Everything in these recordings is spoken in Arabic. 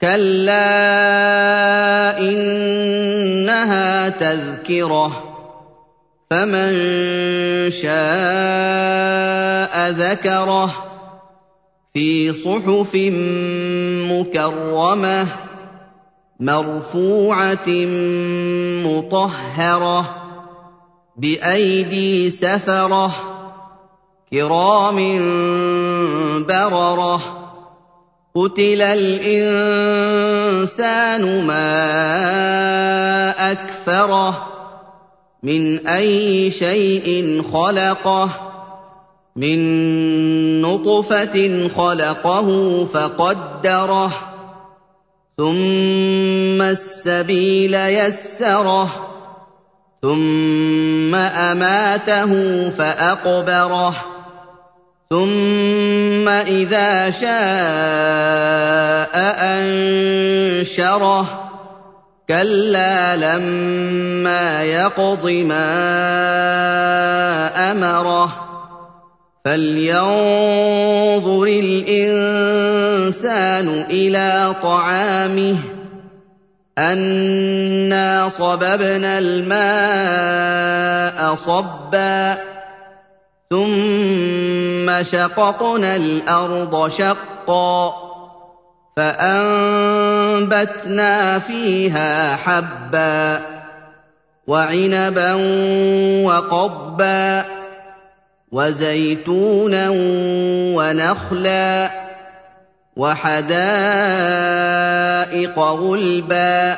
كَلَّا إِنَّهَا تَذْكِرَةٌ فَمَن شَاءَ ذَكَرَهُ فِي صُحُفٍ مُّكَرَّمَةٍ مَّرْفُوعَةٍ مُّطَهَّرَةٍ بِأَيْدِي سَفَرَةٍ كِرَامٍ بَرَرَةٍ قُتِلَ الْإِنسَانُ مَا أَكْفَرَهُ مِنْ أَيِّ شَيْءٍ خَلَقَهُ مِن نُّطْفَةٍ خَلَقَهُ فَقَدَّرَهُ ثُمَّ السَّبِيلَ يَسَّرَهُ ثُمَّ أَمَاتَهُ فَأَقْبَرَهُ ثُمَّ إِذَا شَاءَ أَنشَرَهُ. كَلَّا لَمَّا يَقْضِ مَا أَمَرَهُ. فَلْيَنظُرِ الْإِنسَانُ إِلَىٰ طَعَامِهِ. أَنَّا صَبَبْنَا الْمَاءَ صَبًّا. ثُمَّ شَقَقْنَا الْأَرْضَ شَقًّا فَأَنبَتْنَا فِيهَا حَبًّا وَعِنَبًا وَقَضْبًا وَزَيْتُونًا وَنَخْلًا وَحَدَائِقَ غُلْبًا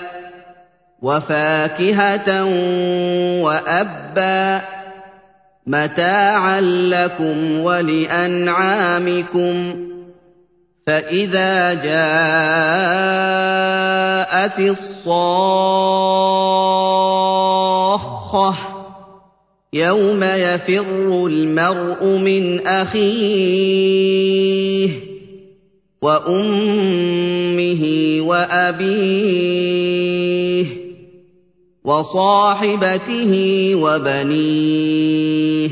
وَفَاكِهَةً وَأَبًّا مَّتَاعًا لَّكُمْ وَلِأَنْعَامِكُمْ. فَإِذَا جَاءَتِ الصَّاخَّةُ يَوْمَ يَفِرُّ الْمَرْءُ مِنْ أَخِيهِ وَأُمِّهِ وَأَبِيهِ. وَصَاحِبَتِهِ وَبَنِيهِ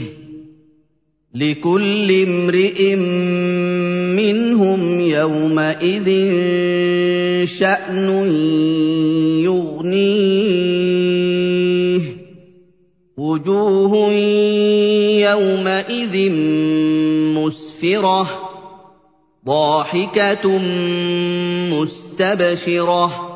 لِكُلِّ امْرِئٍ مِّنْهُمْ يَوْمَئِذٍ شَأْنٌ يُغْنِيهِ وُجُوهٌ يَوْمَئِذٍ مُّسْفِرَةٌ ضَاحِكَةٌ مُّسْتَبْشِرَةٌ